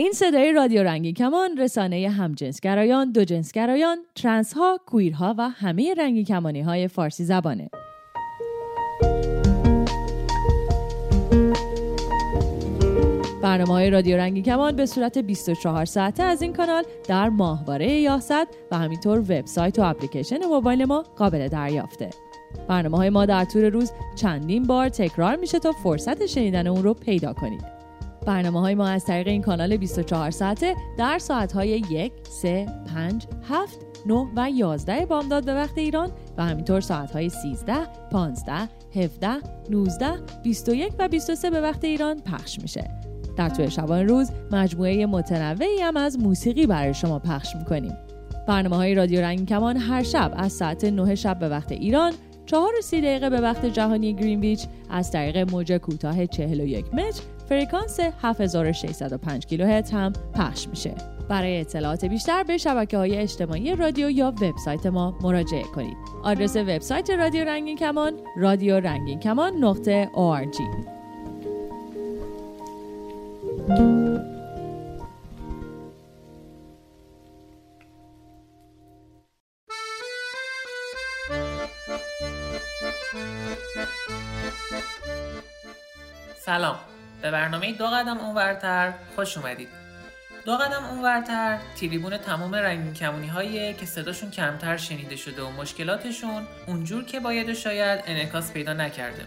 این صدای رادیو رنگی کمان رسانه همجنسگرایان، دوجنسگرایان، ترنس ها، کویرها و همه رنگی کمانی های فارسی زبانه. برنامه های رادیو رنگی کمان به صورت 24 ساعته از این کانال در ماهواره یاست و همینطور وبسایت و اپلیکیشن موبایل ما قابل دریافته. برنامه های ما در طول روز چندین بار تکرار میشه تا فرصت شنیدن اون رو پیدا کنید. برنامه های ما از طریق این کانال 24 ساعته در ساعت های 1, 3, 5, 7, 9 و 11 بامداد به وقت ایران و همینطور ساعت های 13, 15, 17, 19, 21 و 23 به وقت ایران پخش میشه. در طول شبان روز مجموعه متنوعی هم از موسیقی برای شما پخش می‌کنیم. برنامه های رادیو رنگ کمان هر شب از ساعت 9 شب به وقت ایران چهار و سی دقیقه به وقت جهانی گرینویچ از طریق موج کوتاه 41 متر فرکانس 7605 کیلوهرتز هم پخش میشه. برای اطلاعات بیشتر به شبکه های اجتماعی رادیو یا وبسایت ما مراجعه کنید. آدرس وبسایت رادیو رنگین کمان رادیو رنگین کمان نقطه سلام. به برنامه دو قدم اونورتر خوش اومدید. دو قدم اونورتر تریبون تمام رنگین کمونی هایی که صداشون کمتر شنیده شده و مشکلاتشون اونجور که باید و شاید انعکاس پیدا نکرده.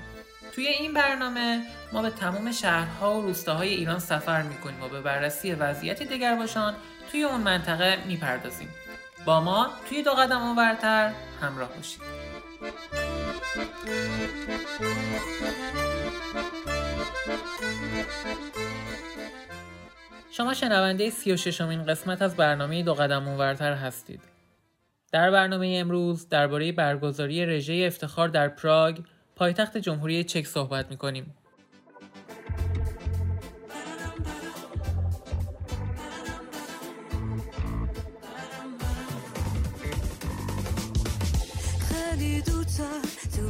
توی این برنامه ما به تمام شهرها و روستاهای ایران سفر می‌کنیم و به بررسی وضعیت دگرباشان توی اون منطقه می‌پردازیم. با ما توی دو قدم اونورتر همراه باشید. شما شنونده سی و ششمین قسمت از برنامه دو قدم اونورتر هستید. در برنامه امروز درباره برگزاری رژه افتخار در پراگ پایتخت جمهوری چک صحبت می‌کنیم. خیلی دورتر تو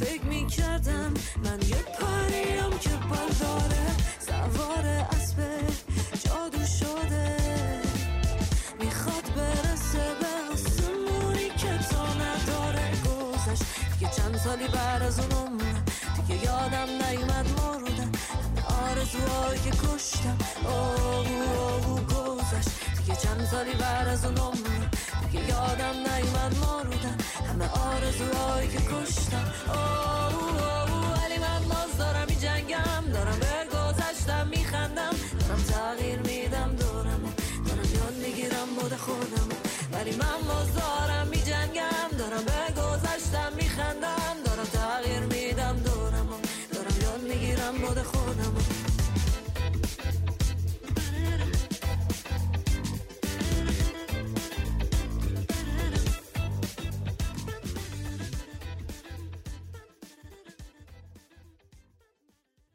فکر می‌کردم من یه پریم که بال داره سوار اسب جادو شده. می‌خواد برسه به آسمونی که تا نداره گذشت. دیگه چند سالی بعد از اون دیگه یادم نیومد همه آرزوهایی که کشتم آهو آهو گذشت. دیگه چند سالی بعد از اون دیگه یادم نیومد مردم همه آرزوهایی که کشتم. آهو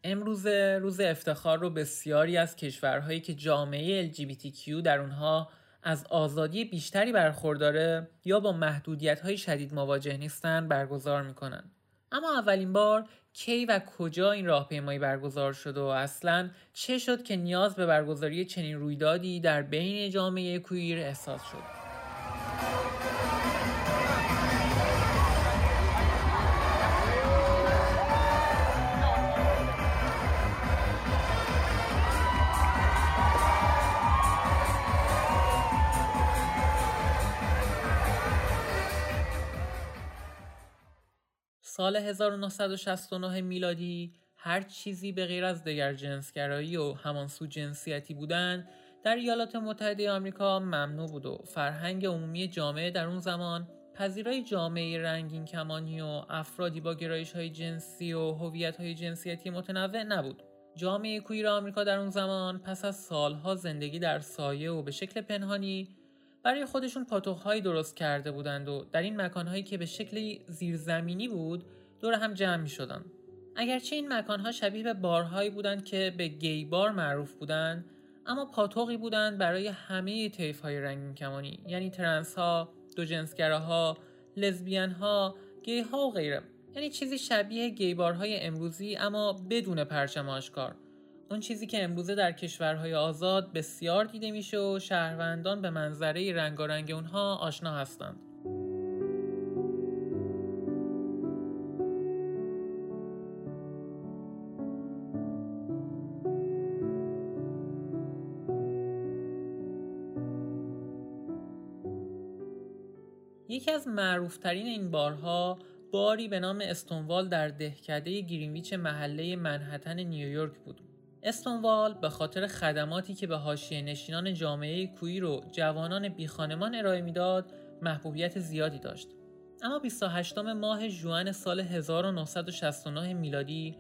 امروز روز افتخار رو بسیاری از کشورهایی که جامعه LGBTQ در اونها از آزادی بیشتری برخورداره یا با محدودیت های شدید مواجه نیستن برگزار می‌کنن. اما اولین بار کی و کجا این راهپیمایی برگزار شد و اصلا چه شد که نیاز به برگزاری چنین رویدادی در بین جامعه کویر احساس شد؟ سال 1969 میلادی هر چیزی به غیر از دگر جنسگرایی و همانسو جنسیتی بودن در ایالات متحده آمریکا ممنوع بود و فرهنگ عمومی جامعه در اون زمان پذیرای جامعه رنگین کمانی و افرادی با گرایش های جنسی و هویت های جنسیتی متنوع نبود. جامعه کویر آمریکا در اون زمان پس از سالها زندگی در سایه و به شکل پنهانی برای خودشون پاتوقهایی درست کرده بودند و در این مکانهایی که به شکلی زیرزمینی بود دور هم جمع می شدن. اگرچه این مکانها شبیه به بارهایی بودند که به گی بار معروف بودند اما پاتوقی بودند برای همه طیف های رنگین کمانی یعنی ترنس ها، دو جنسگراها، لزبیان ها، گی ها و غیره یعنی چیزی شبیه گی بارهای امروزی اما بدون پرچم آشکار اون چیزی که امروزه در کشورهای آزاد بسیار دیده میشه و شهروندان به منظره رنگارنگ اونها آشنا هستند. یکی از معروفترین این بارها باری به نام استونوال در دهکده گرینویچ محله منحتن نیویورک بود. استونوال به خاطر خدماتی که به حاشیه نشینان جامعه کویر و جوانان بیخانمان ارائه می‌داد محبوبیت زیادی داشت. اما 28 ماه جوان سال 1969 میلادی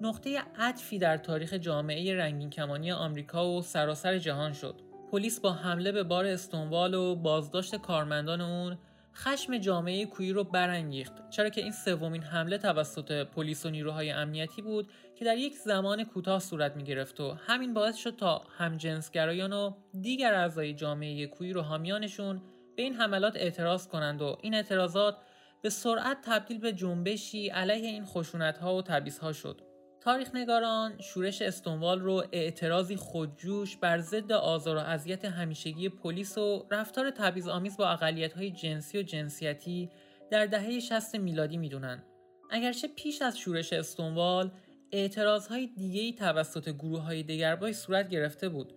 نقطه عطفی در تاریخ جامعه رنگین کمانی آمریکا و سراسر جهان شد. پلیس با حمله به بار استونوال و بازداشت کارمندان اون خشم جامعه کویی رو برانگیخت چرا که این سومین حمله توسط پلیس و نیروهای امنیتی بود که در یک زمان کوتاه صورت می گرفت و همین باعث شد تا همجنسگرایان و دیگر اعضای جامعه کویی رو حامیانشون به این حملات اعتراض کنند و این اعتراضات به سرعت تبدیل به جنبشی علیه این خشونت ها و تبعیض ها شد. تاریخ نگاران شورش استونوال رو اعتراضی خودجوش بر ضد آزار و اذیت همیشگی پلیس و رفتار آمیز با های جنسی و جنسیتی در دهه 60 میلادی می‌دونن. اگرچه پیش از شورش استونوال اعتراضهای دیگهی توسط گروه های دگربای صورت گرفته بود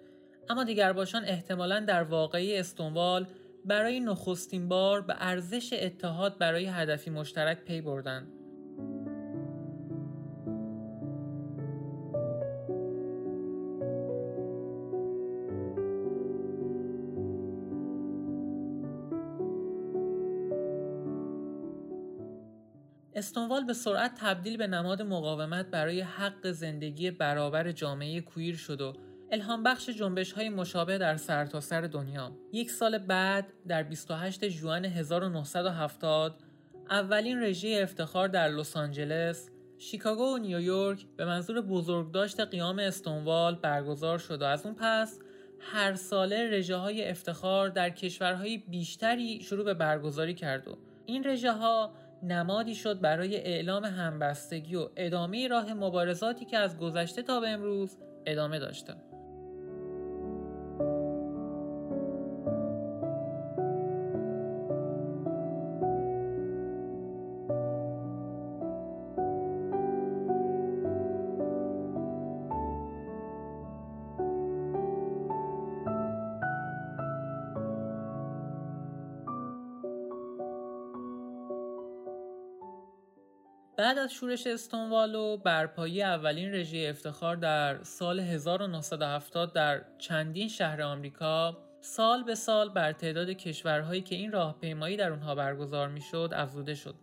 اما دگرباشان احتمالا در واقعی استونوال برای نخستین بار به ارزش اتحاد برای هدفی مشترک پی بردند استونوال به سرعت تبدیل به نماد مقاومت برای حق زندگی برابر جامعه کویر شد و الهام بخش جنبش های مشابه در سرتاسر سر دنیا. یک سال بعد در 28 جوان 1970 اولین رژه افتخار در لس آنجلس، شیکاگو و نیویورک به منظور بزرگداشت قیام استونوال برگزار شد و از اون پس هر ساله رژه های افتخار در کشورهای بیشتری شروع به برگزاری کرد و این رژه ها نمادی شد برای اعلام همبستگی و ادامه راه مبارزاتی که از گذشته تا به امروز ادامه داشته. بعد از شورش استونوال و برپایی اولین رژه افتخار در سال 1970 در چندین شهر آمریکا سال به سال بر تعداد کشورهایی که این راهپیمایی در اونها برگزار می‌شد افزوده شد.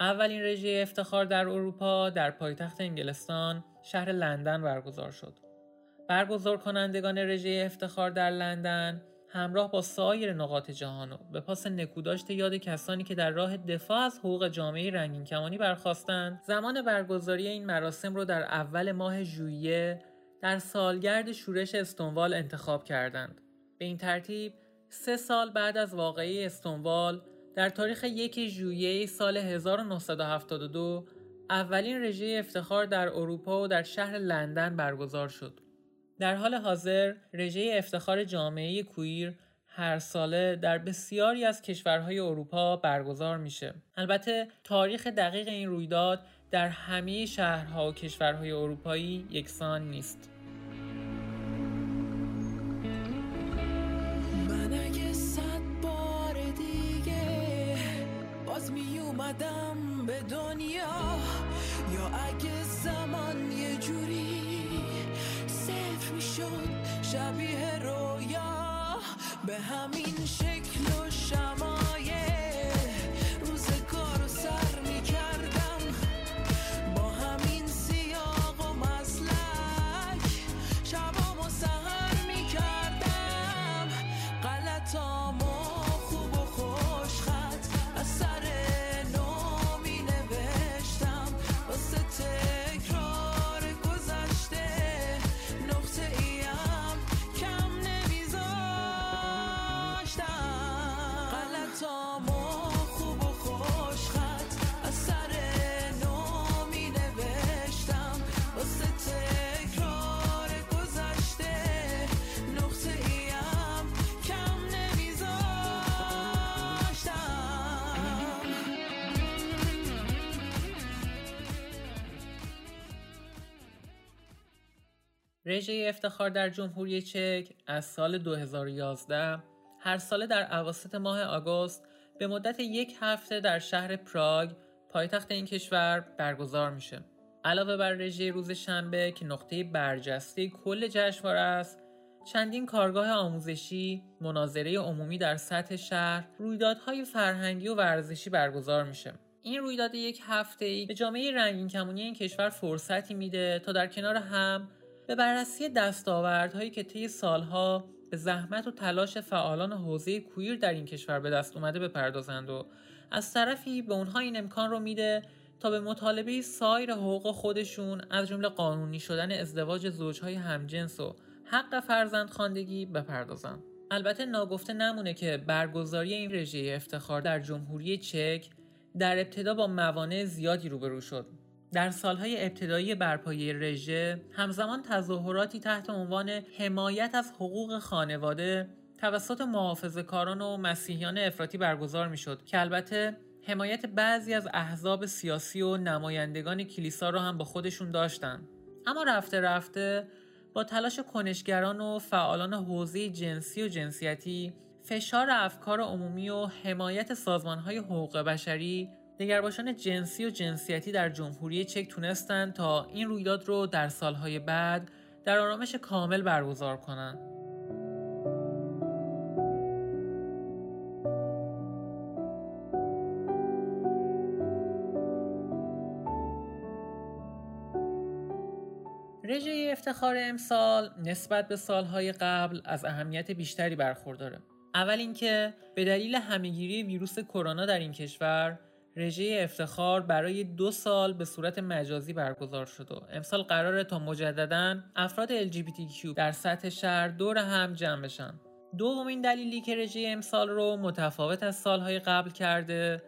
اولین رژه افتخار در اروپا در پایتخت انگلستان شهر لندن برگزار شد. برگزار کنندگان رژه افتخار در لندن همراه با سایر نقاط جهان و به پاس نکوداشت یاد کسانی که در راه دفاع از حقوق جامعه رنگین کمانی برخواستند زمان برگزاری این مراسم رو در اول ماه ژوئیه در سالگرد شورش استونوال انتخاب کردند. به این ترتیب سه سال بعد از واقعی استونوال در تاریخ یک ژوئیه سال 1972 اولین رژه افتخار در اروپا و در شهر لندن برگزار شد. در حال حاضر رژه افتخار جامعه کویر هر ساله در بسیاری از کشورهای اروپا برگزار میشه. البته تاریخ دقیق این رویداد در همه شهرها و کشورهای اروپایی یکسان نیست. من اگه صد بار دیگه باز می اومدم به دنیا یا اگه زمان یه جوری شد شبیه رویا. به همین شکل و شمایه رژه افتخار در جمهوری چک از سال 2011 هر ساله در عواسط ماه آگوست به مدت یک هفته در شهر پراگ پایتخت این کشور برگزار میشه. علاوه بر رژه روز شنبه که نقطه برجسته کل جشنواره است، چندین کارگاه آموزشی، مناظره عمومی در سطح شهر، رویدادهای فرهنگی و ورزشی برگزار میشه. این رویداد یک هفته ای به جامعه رنگین کمونی این کشور فرصتی میده تا در کنار هم به بررسی دستاوردهایی که طی سالها به زحمت و تلاش فعالان حوزه کویر در این کشور به دست اومده بپردازند و از طرفی به اونها این امکان رو میده تا به مطالبه سایر حقوق خودشون از جمله قانونی شدن ازدواج زوجهای همجنس و حق فرزند خاندگی بپردازند. البته ناگفته نمونه که برگزاری این رژه افتخار در جمهوری چک در ابتدا با موانع زیادی روبرو شد در سالهای ابتدایی برپایی رژه همزمان تظاهراتی تحت عنوان حمایت از حقوق خانواده توسط محافظه کاران و مسیحیان افراطی برگزار می شد که البته حمایت بعضی از احزاب سیاسی و نمایندگان کلیسا را هم با خودشون داشتند. اما رفته رفته با تلاش کنشگران و فعالان حوزه جنسی و جنسیتی فشار افکار عمومی و حمایت سازمانهای حقوق بشری نگرباشان جنسی و جنسیتی در جمهوری چک تونستند تا این رویداد رو در سالهای بعد در آرامش کامل برگزار کنند. رژه افتخار امسال نسبت به سالهای قبل از اهمیت بیشتری برخورداره. اول اینکه به دلیل همهگیری ویروس کرونا در این کشور رژه افتخار برای دو سال به صورت مجازی برگزار شد و امسال قراره تا مجددا افراد LGBTQ در سطح شهر دور هم جمع بشن. دومین دلیلی که رژه امسال رو متفاوت از سالهای قبل کرده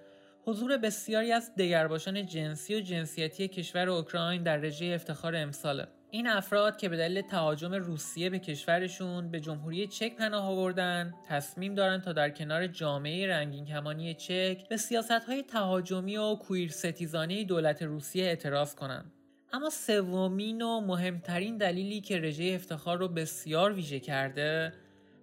حضور بسیاری از دگرباشان جنسی و جنسیتی کشور اوکراین در رژه افتخار امساله. این افراد که به دلیل تهاجم روسیه به کشورشون به جمهوری چک پناه آوردن تصمیم دارن تا در کنار جامعه رنگین کمانی چک به سیاست های تهاجمی و کویر ستیزانه دولت روسیه اعتراض کنند. اما سومین و مهمترین دلیلی که رژه افتخار رو بسیار ویژه کرده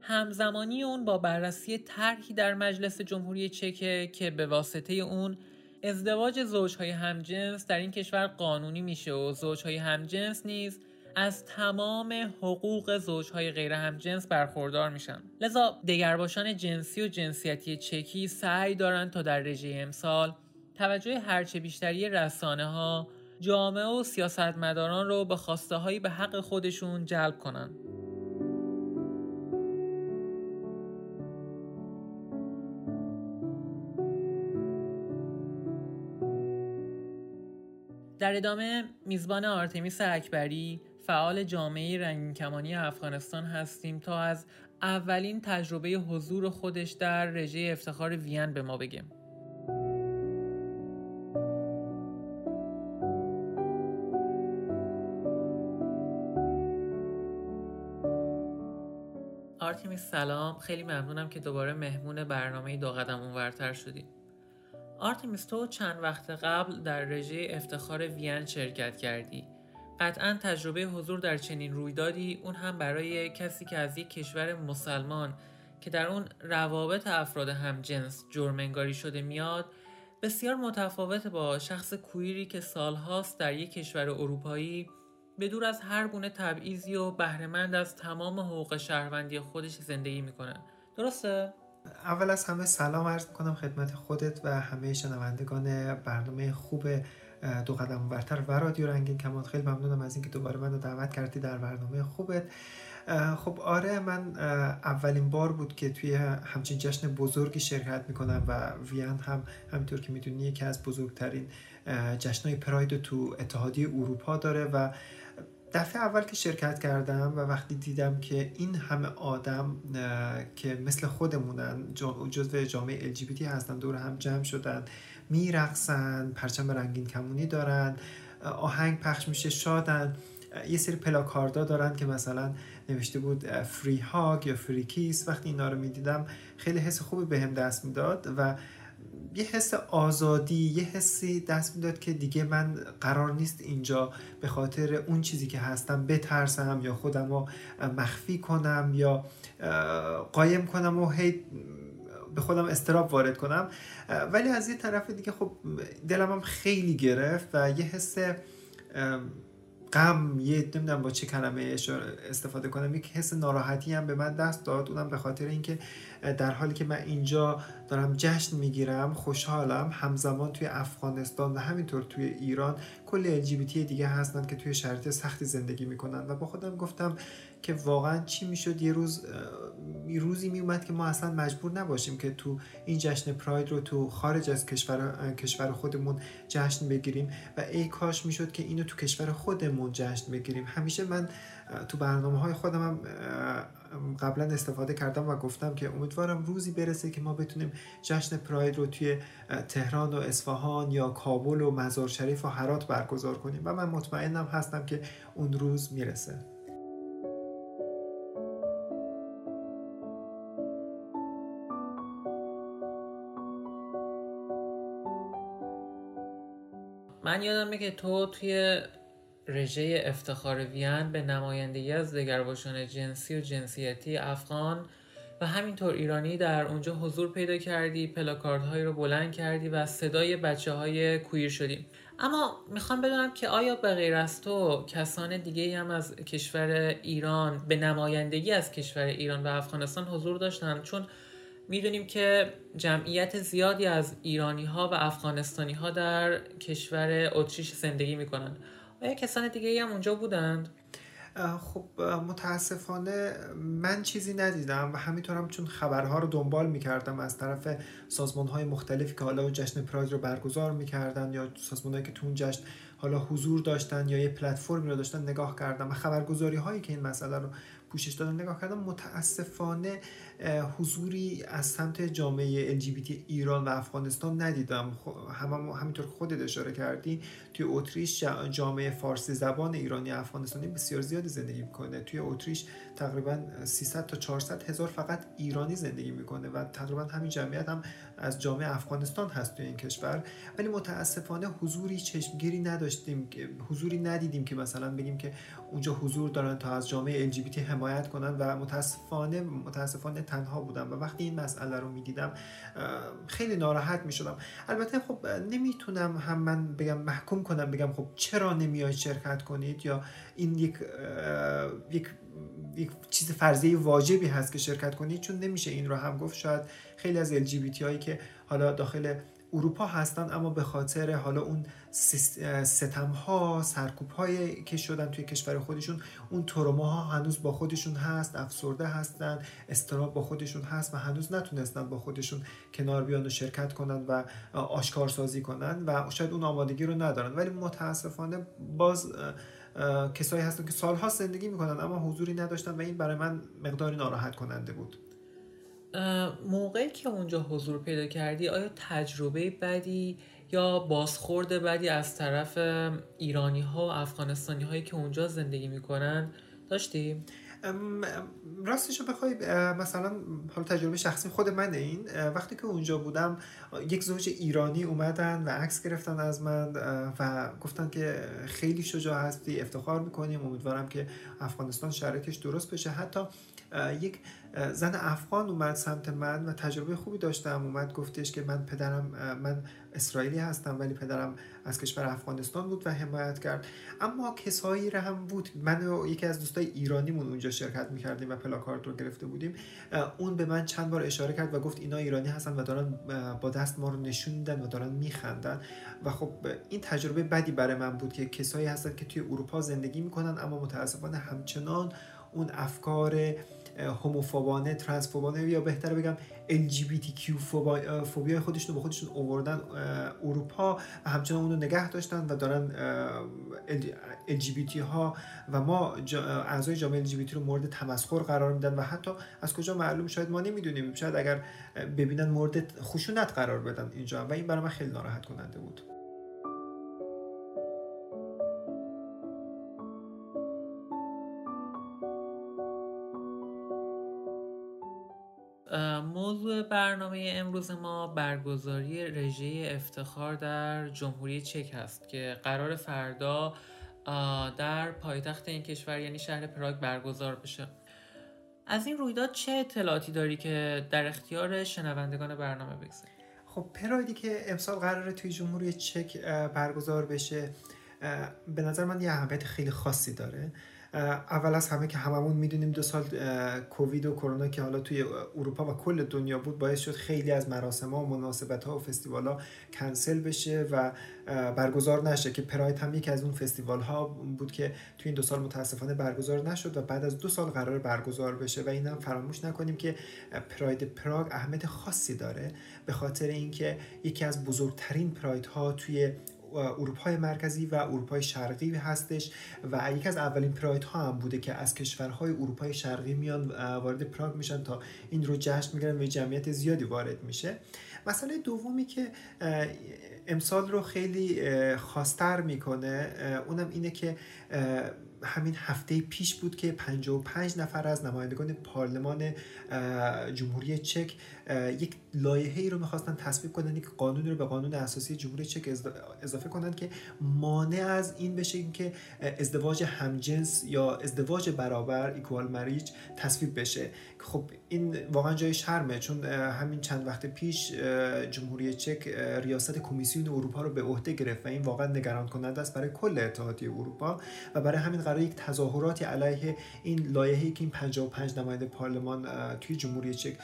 همزمانی اون با بررسی طرحی در مجلس جمهوری چکه که به واسطه اون ازدواج زوجهای همجنس در این کشور قانونی میشه و زوجهای همجنس نیز از تمام حقوق زوجهای غیر همجنس برخوردار میشن لذا دگرباشان جنسی و جنسیتی چکی سعی دارند تا در رژه امسال توجه هرچه بیشتری رسانه ها جامعه و سیاستمداران رو به خواسته هایی به حق خودشون جلب کنند. در ادامه میزبان آرتمیس اکبری فعال جامعه رنگین کمانی افغانستان هستیم تا از اولین تجربه حضور خودش در رژه افتخار وین به ما بگه. آرتمیس سلام. خیلی ممنونم که دوباره مهمون برنامه دو قدم اونورتر شدیم آرتمیس تو چند وقت قبل در رژه افتخار وین شرکت کردی قطعا تجربه حضور در چنین رویدادی اون هم برای کسی که از یک کشور مسلمان که در اون روابط افراد همجنس جرمنگاری شده میاد بسیار متفاوت با شخص کویری که سالهاست در یک کشور اروپایی به دور از هر گونه تبعیضی و بهرهمند از تمام حقوق شهروندی خودش زندگی می‌کنه درسته؟ اول از همه سلام عرض می‌کنم خدمت خودت و همه شنوندگان برنامه خوب دو قدم ورتر و رادیو رنگین کمان خیلی ممنونم از اینکه دوباره منو دعوت کردی در برنامه خوبت. خب آره من اولین بار بود که توی همچین جشن بزرگی شرکت می‌کنم و وین هم همینطور که می‌دونی یکی از بزرگترین جشنهای پراید تو اتحادیه اروپا داره و دفعه اول که شرکت کردم و وقتی دیدم که این همه آدم که مثل خودمونن جزو جامعه LGBT هستن دور هم جمع شدن میرقصن پرچم رنگین کمونی دارن آهنگ پخش میشه شادن یه سری پلاکاردا دارن که مثلا نوشته بود فری هاگ یا فری کیس وقتی اینا رو می‌دیدم خیلی حس خوبی بهم به دست می‌داد و یه حس آزادی یه حسی دست می‌داد که دیگه من قرار نیست اینجا به خاطر اون چیزی که هستم بترسم یا خودم رو مخفی کنم یا قایم کنم و هی به خودم استراب وارد کنم. ولی از یه طرف دیگه خب دلم هم خیلی گرفت و یه حس غم یه نمی‌دونم با چه کلمه استفاده کنم یک حس ناراحتی هم به من دست داد. اونم به خاطر اینکه در حالی که من اینجا دارم جشن می‌گیرم خوشحالم. همزمان توی افغانستان و همینطور توی ایران کلی LGBT دیگه هستن که توی شرایط سختی زندگی می‌کنن. و با خودم گفتم که واقعا چی می‌شد؟ یه روز روزی میومد که ما اصلا مجبور نباشیم که تو این جشن پراید رو تو خارج از کشور کشور خودمون جشن بگیریم. و ای کاش می‌شد که اینو تو کشور خودمون جشن بگیریم. همیشه من تو برنامه های خودم هم قبلا استفاده کردم و گفتم که امیدوارم روزی برسه که ما بتونیم جشن پراید رو توی تهران و اصفهان یا کابل و مزار شریف و هرات برگزار کنیم. و من مطمئنم هستم که اون روز می‌رسه. من یادمه که تو توی رژه افتخار وین به نمایندگی از دگرباشان جنسی و جنسیتی افغان و همینطور ایرانی در اونجا حضور پیدا کردی پلاکاردهایی رو بلند کردی و صدای بچه های کویر شدیم اما می‌خوام بدونم که آیا به غیر از تو کسان دیگه هم از کشور ایران به نمایندگی از کشور ایران و افغانستان حضور داشتن؟ چون می‌دونیم که جمعیت زیادی از ایرانی ها و افغانستانی ها در کشور اتریش زندگی می‌کنن آیا کسان دیگه هم اونجا بودند؟ خب متاسفانه من چیزی ندیدم و همینطورم چون خبرها رو دنبال می‌کردم از طرف سازمان های مختلفی که حالا جشن پراید رو برگزار می‌کردن یا سازمان که تو اون جشن حالا حضور داشتن یا یه پلتفرمی رو داشتن نگاه کردم و خبرگزاری هایی که این مسئله رو پوشش دادن نگاه کردم متاسفانه حضوری از سمت جامعه LGBT ایران و افغانستان ندیدم. هم همینطور خودت اشاره کردی توی اتریش جامعه فارسی زبان ایرانی افغانستانی بسیار زیادی زندگی می‌کنه. توی اتریش تقریبا 300 تا 400 هزار فقط ایرانی زندگی می‌کنه و تقریبا همین جمعیت هم از جامعه افغانستان هست توی این کشور. ولی متاسفانه حضوری چشمگیری نداشتیم حضوری ندیدیم که مثلا بگیم که اونجا حضور دارن تا از جامعه LGBT حمایت کنن و متاسفانه متاسفانه تنها بودم و وقتی این مسئله رو می‌دیدم خیلی ناراحت می‌شدم. البته خب نمی‌تونم هم من بگم محکوم کنم بگم خب چرا نمیای شرکت کنید یا این یک یک یک چیز فرضی واجبی هست که شرکت کنید چون نمیشه این رو هم گفت. شاید خیلی از LGBT هایی که حالا داخل اروپا هستن اما به خاطر حالا اون ستم ها سرکوب هایی که شدن توی کشور خودشون اون تروما ها هنوز با خودشون هست افسرده هستن استراب با خودشون هست و هنوز نتونستن با خودشون کنار بیان و شرکت کنن و آشکارسازی کنن و شاید اون آمادگی رو ندارن. ولی متاسفانه باز کسایی هستن که سالها زندگی می‌کنن اما حضوری نداشتن و این برای من مقداری ناراحت کننده بود. موقعی که اونجا حضور پیدا کردی آیا تجربه بدی یا بازخورد بدی از طرف ایرانی ها و افغانستانی هایی که اونجا زندگی می‌کنن؟ داشتی؟ راستش رو بخوای مثلا حالا تجربه شخصی خود من این. وقتی که اونجا بودم یک زوج ایرانی اومدن و عکس گرفتن از من و گفتن که خیلی شجاع هستی افتخار می‌کنیم امیدوارم که افغانستان شرکش درست بشه. حتی یک زن افغان اومد سمت من و تجربه خوبی داشتم. اومد گفتش که من پدرم من اسرائیلی هستم ولی پدرم از کشور افغانستان بود و حمایت کرد. اما کسایی را هم بود. من و یکی از دوستای ایرانیمون اونجا شرکت می‌کردیم و پلاکارد رو گرفته بودیم. اون به من چند بار اشاره کرد و گفت اینا ایرانی هستن و دارن با دست ما رو نشون میدن و دارن میخندن. و خب این تجربه بدی برای من بود که کسایی هستن که توی اروپا زندگی می‌کنن اما متاسفانه همچنان اون افکار هوموفوبانه ترانسفوبانه یا بهتره بگم LGBTQ فوبیا خودشون به خودشون اووردن اروپا و همچنان اونو نگه داشتن و دارن LGBT ها و ما اعضای جامعه LGBT رو مورد تمسخر قرار میدن و حتی از کجا معلوم شاید ما نمی‌دونیم. شاید اگر ببینن مورد خشونت قرار بدن اینجا و این برای من خیلی ناراحت کننده بود. موضوع برنامه امروز ما برگزاری رژه افتخار در جمهوری چک هست که قرار فردا در پایتخت این کشور یعنی شهر پراگ برگزار بشه. از این رویداد چه اطلاعاتی داری که در اختیار شنوندگان برنامه بگذاری؟ خب پرایدی که امسال قراره توی جمهوری چک برگزار بشه به نظر من یه اهمیت خیلی خاصی داره. اول از همه که هممون می‌دونیم دو سال کووید و کرونا که حالا توی اروپا و کل دنیا بود باعث شد خیلی از مراسم ها و مناسبت ها و فستیوال ها کنسل بشه و برگزار نشه که پراید هم یکی از اون فستیوال ها بود که توی این دو سال متاسفانه برگزار نشد و بعد از دو سال قرار برگزار بشه و اینم فراموش نکنیم که پراید پراگ اهمیت خاصی داره به خاطر اینکه یکی از بزرگترین پراید ها توی اروپای مرکزی و اروپای شرقی هستش و یکی از اولین پراید ها هم بوده که از کشورهای اروپای شرقی میان وارد پراگ میشن تا این رو جشن می‌گیرن و جمعیت زیادی وارد میشه. مسئله دومی که امسال رو خیلی خاصتر می‌کنه اونم اینه که همین هفته پیش بود که 55 نفر از نمایندگان پارلمان جمهوری چک یک لایحه‌ای رو می‌خواستن تصویب کنن یک قانون رو به قانون اساسی جمهوری چک اضافه کنن که مانع از این بشه که ازدواج همجنس یا ازدواج برابر ایکوال مریج تصویب بشه. خب این واقعا جای شرمه چون همین چند وقت پیش جمهوری چک ریاست کمیسیون اروپا رو به عهده گرفت و این واقعا نگران کننده است برای کل اتحادیه اروپا و برای همین قرار یک تظاهراتی علیه این لایحه‌ای که این 55 نماینده پارلمان توی جمهوری چک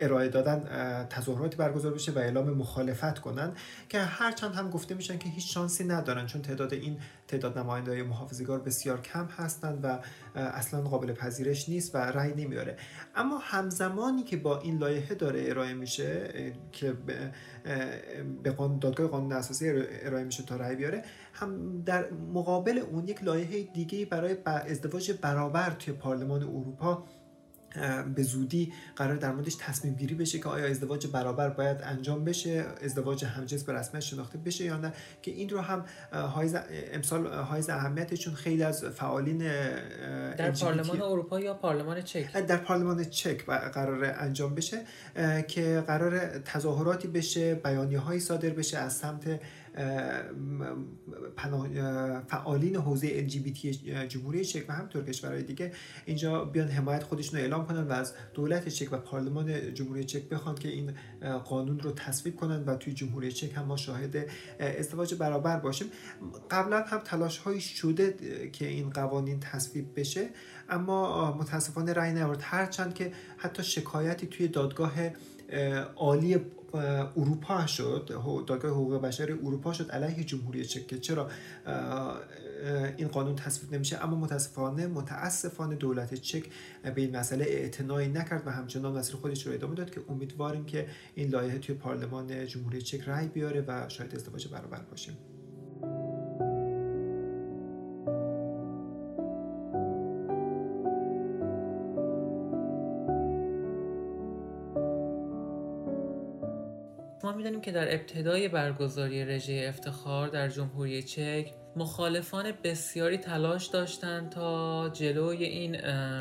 ارائه دادن تظاهراتی برگزار بشه و اعلام مخالفت کنن که هرچند هم گفته میشن که هیچ شانسی ندارن چون تعداد این تعداد نماینده های محافظگار بسیار کم هستند و اصلا قابل پذیرش نیست و رأی نمیاره. اما همزمانی که با این لایحه داره ارائه میشه که به دادگاه قانون اساسی ارائه میشه تا رأی بیاره هم در مقابل اون یک لایحه دیگه برای ازدواج برابر توی پارلمان اروپا به زودی قرار در موردش تصمیم گیری بشه که آیا ازدواج برابر باید انجام بشه ازدواج همجنس به رسمیت شناخته بشه یا نه که این رو هم حائز امسال حائز اهمیت چون خیلی از فعالین در پارلمان اروپا یا پارلمان چک؟ در پارلمان چک قرار انجام بشه که قرار تظاهراتی بشه بیانیه هایی صادر بشه از سمت فعالین حوزه LGBT جمهوری چک و همطور کشورهای دیگه اینجا بیان حمایت خودشون رو اعلام کنن و از دولت چک و پارلمان جمهوری چک بخوان که این قانون رو تصویب کنن و توی جمهوری چک هم ما شاهد ازدواج برابر باشیم. قبلا هم تلاش هایی شده که این قوانین تصویب بشه اما متاسفانه رأی نیاورد. هرچند که حتی شکایتی توی دادگاه عالی اروپا شد. دادگاه حقوق بشر اروپا شد علیه جمهوری چک. چرا؟ این قانون تصویب نمیشه اما متاسفانه متاسفانه دولت چک به این مسئله اعتنایی نکرد و همچنان مسیر خودش رو ادامه داد که امیدواریم که این لایحه توی پارلمان جمهوری چک رأی بیاره و شاید ازدواج برابر باشیم می‌دانیم که در ابتدای برگزاری رژه افتخار در جمهوری چک مخالفان بسیاری تلاش داشتند تا جلوی این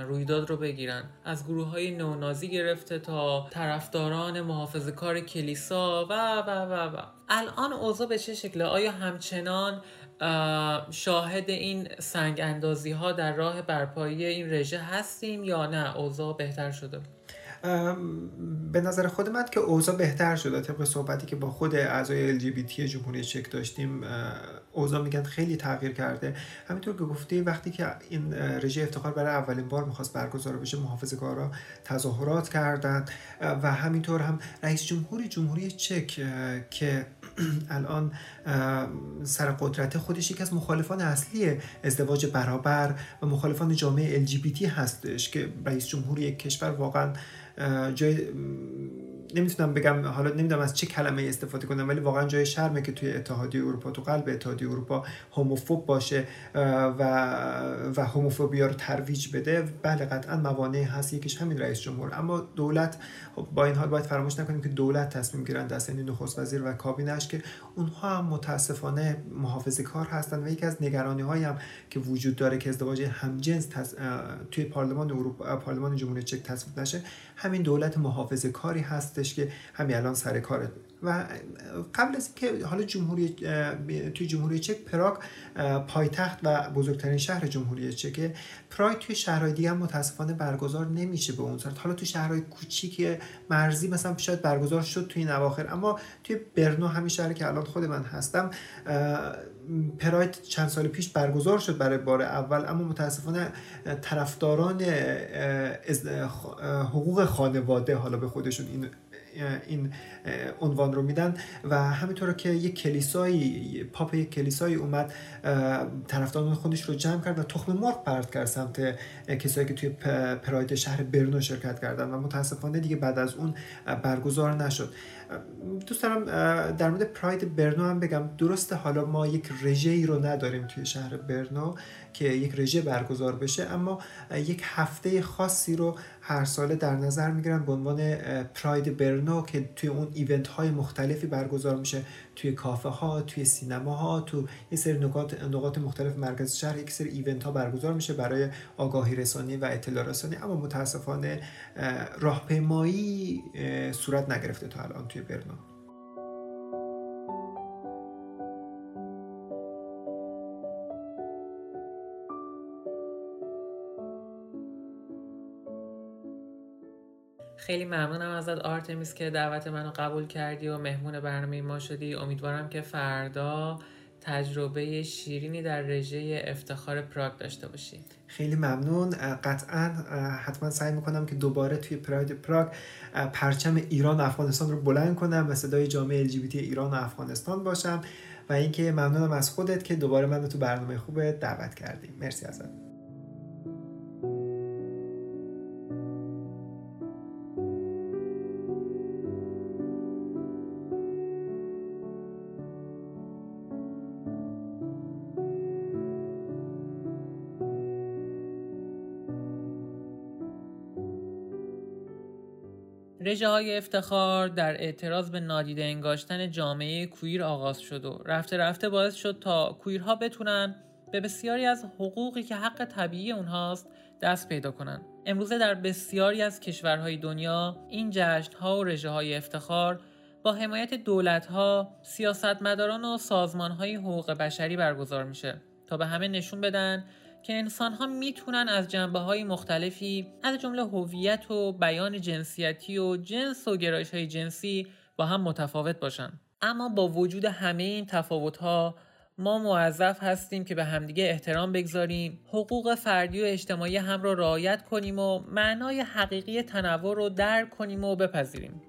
رویداد رو بگیرن. از گروه های نونازی گرفته تا طرفداران محافظ کار کلیسا و و و و. الان اوضاع به چه شکله؟ آیا همچنان شاهد این سنگ اندازی ها در راه برپایی این رژه هستیم یا نه؟ اوضاع بهتر شده به نظر خود من که اوضاع بهتر شده طبق صحبتی که با خود اعضای LGBT جمهوری چک داشتیم اوضاع میگن خیلی تغییر کرده. همینطور که گفتی وقتی که این رژه افتخار برای اولین بار می‌خواست برگزار بشه محافظه کارا تظاهرات کردند. و همینطور هم رئیس جمهوری جمهوری چک که الان سر قدرت خودش یکی از مخالفان اصلی ازدواج برابر و مخالفان جامعه LGBT هستش که رئیس جمهوری یک کشور واقعا جای نمی‌تونم بگم حالا نمی‌دونم از چه کلمه استفاده کنم ولی واقعا جای شرمه که توی اتحادیه اروپا تو قلب اتحادیه اروپا هوموفوب باشه و و هوموفوبیا رو ترویج بده. بله قطعا موانع هست یکیش همین رئیس جمهور. اما دولت خب با این حال باید فراموش نکنیم که دولت تصمیم گیرن دست یعنی نخست وزیر و کابینش که اونها هم متاسفانه محافظه کار هستن و یکی از نگرانی هم که وجود داره که ازدواج همجنس توی پارلمان اروپا پارلمان جمهوری چک تصویب نشه همین دولت محافظه کاری هستش که همین الان سر کاره و قبل از اینکه حالا جمهوری توی جمهوری چک پراگ پایتخت و بزرگترین شهر جمهوری چک پراگ توی شهرهای دیگه هم متاسفانه برگزار نمیشه به اون صورت. حالا توی شهرهای کوچیک مرزی مثلا شاید برگزار شد توی این اواخر اما توی برنو همین شهری که الان خود من هستم پراید چند سال پیش برگزار شد برای بار اول اما متاسفانه طرفداران حقوق خانواده حالا به خودشون این این عنوان رو میدن و همینطور که یک کلیسایی پاپ یک کلیسایی اومد طرفداران خودش رو جمع کرد و تخم مرغ پرت کرد سمت کسایی که توی پراید شهر برنو شرکت کردن و متاسفانه دیگه بعد از اون برگزار نشد. دوست دارم در مورد پراید برنو هم بگم. درسته حالا ما یک رژه ای رو نداریم توی شهر برنو. که یک رژه برگزار بشه اما یک هفته خاصی رو هر ساله در نظر می‌گیرن به عنوان پراید برنو که توی اون ایونت های مختلفی برگزار میشه. توی کافه ها توی سینما ها تو یه سری نقاط نقاط مختلف مرکز شهر یک سری ایونت ها برگزار میشه برای آگاهی رسانی و اطلاع رسانی. اما متاسفانه راهپیمایی صورت نگرفته تا الان توی برنو خیلی ممنونم ازت آرتمیس که دعوت منو قبول کردی و مهمون برنامه ما شدی. امیدوارم که فردا تجربه شیرینی در رژه افتخار پراگ داشته باشی. خیلی ممنون. قطعا حتما سعی می‌کنم که دوباره توی پراید پراگ پرچم ایران و افغانستان رو بلند کنم و صدای جامعه LGBT ایران و افغانستان باشم و اینکه ممنونم از خودت که دوباره من تو برنامه خوب دعوت کردیم مرسی ازت. رژه های افتخار در اعتراض به نادیده انگاشتن جامعه کویر آغاز شد و رفته رفته باعث شد تا کویرها بتونن به بسیاری از حقوقی که حق طبیعی اونهاست دست پیدا کنن. امروزه در بسیاری از کشورهای دنیا این جشن ها و رژه های افتخار با حمایت دولت ها، سیاستمداران و سازمان های حقوق بشری برگزار میشه تا به همه نشون بدن که انسان ها می‌تونن از جنبه های مختلفی از جمله هویت و بیان جنسیتی و جنس و گرایش های جنسی با هم متفاوت باشن. اما با وجود همه این تفاوت ها ما موظف هستیم که به همدیگه احترام بگذاریم حقوق فردی و اجتماعی هم را رعایت کنیم و معنای حقیقی تنوع رو درک کنیم و بپذیریم.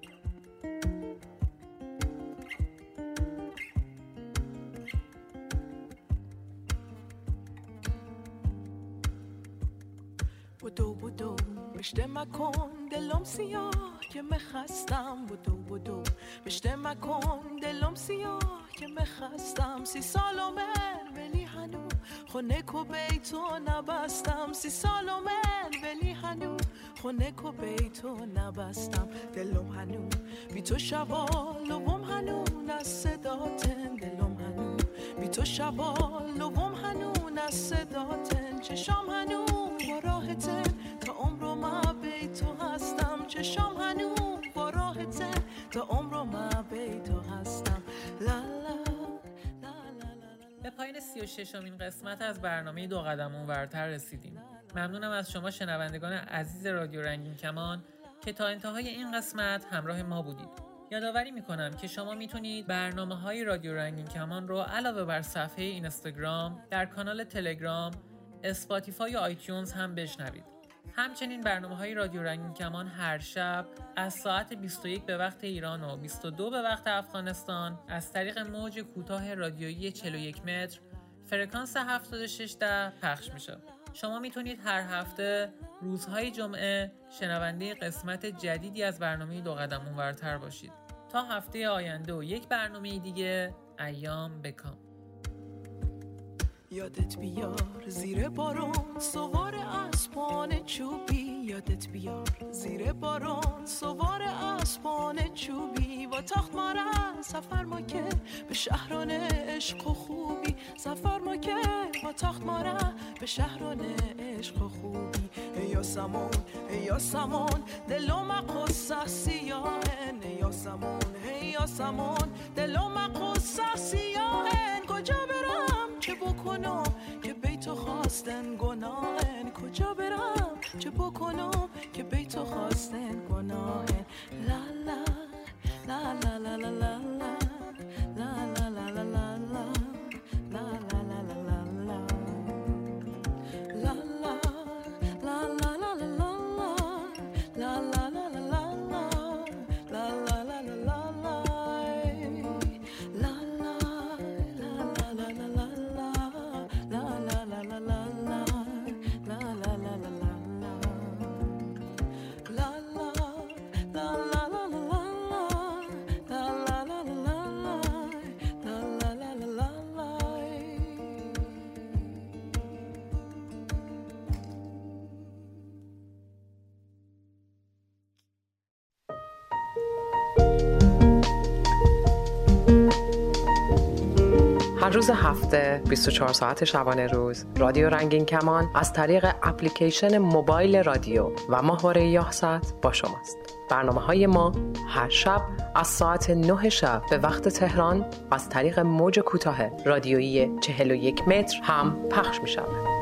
بشته مکن دلم سیاه که مخستم. بودو بودو بشته مکن دلم سیاه که مخستم. سی سالومن ولی هنو خونه کو بیتو نبستم. سی سالومن ولی هنو خونه کو بیتو نبستم. دلم هنو بی تو شبا لبم هنو از صداتن. دلم هنو بی تو شبا لبم هنو از صداتن. چشام هنو با راحتن تو هستم. چشام هنو با راحتن تا عمر ما بی تو هستم. لا به پایین سی و ششمین قسمت از برنامه دو قدم ورتر رسیدیم. ممنونم از شما شنوندگان عزیز رادیو رنگین کمان که تا انتهای این قسمت همراه ما بودید. یادآوری می‌کنم که شما می‌تونید برنامه های رادیو رنگین کمان رو علاوه بر صفحه اینستاگرام در کانال تلگرام اسپاتیفای و آیتیونز هم بشنوید. همچنین برنامه های رادیو رنگین کمان هر شب از ساعت 21 به وقت ایران و 22 به وقت افغانستان از طریق موج کوتاه رادیویی 41 متر فرکانس 76 ده پخش میشه. شما می‌تونید هر هفته روزهای جمعه شنونده قسمت جدیدی از برنامه دو قدم اونورتر باشید. تا هفته آینده و یک برنامه دیگه ایام به کام. یادت بیار زیر بارون سوار اسبان چوبی. یادت بیار زیر بارون سوار اسبان چوبی. و تخت ماره سفر ما که به شهران عشق و خوبی. سفر ما که با تخت ماره به شهران عشق و خوبی. ای سمون ای سمون دلم قصه سیاهن. ای سمون ای سمون دلم قصه سیاهن. کجا چه بکنم که بی تو خواستن گناهن. کجا برم؟ چه بکنم که بی تو خواستن گناهن؟ لا لا لا لا لا لا, لا روز هفته 24 ساعت شبانه روز رادیو رنگین کمان از طریق اپلیکیشن موبایل رادیو و ماهواره یاهصد با شماست برنامه های ما هر شب از ساعت 9 شب به وقت تهران از طریق موج کوتاه رادیویی 41 متر هم پخش می شود.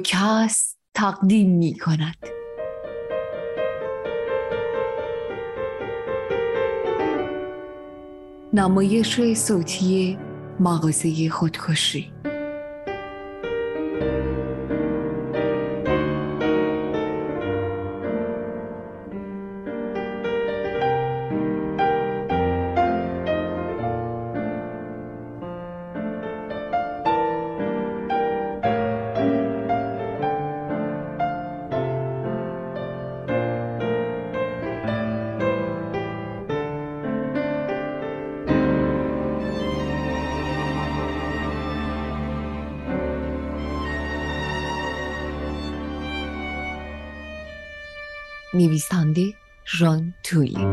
کیوکس تقدیم می کند نمایش صوتی مغازه خودکشی. نویسنده ژان تولی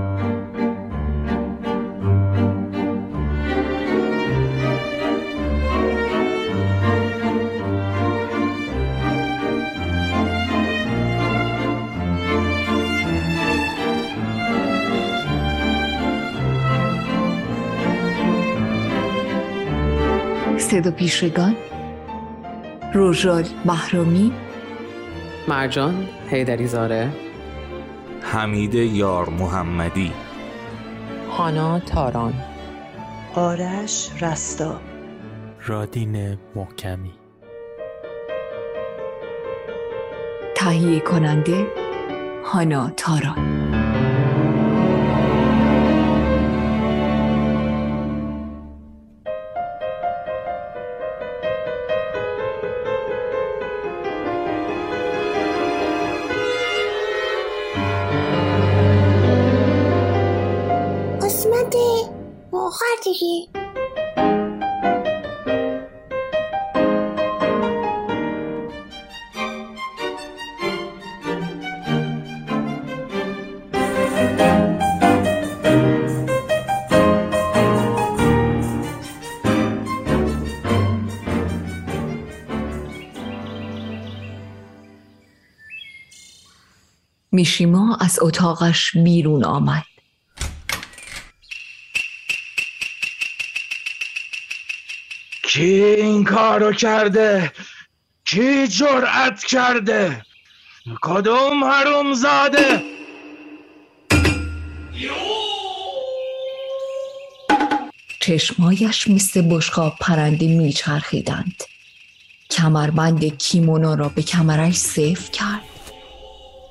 صدا پیشگان روژال بهرامی مرجان هیدری زاره. حمید یار محمدی. هانا تاران. آرش رستا رادین محکمی. تهیه کننده هانا تاران. میشیما از اتاقش بیرون آمد. کی این کارو کرده؟ کی جرأت کرده؟ کدوم حروم زاده چشمایش مثل بشقاب پرنده میچرخیدند. کمربند کیمونا را به کمرش صف کرد.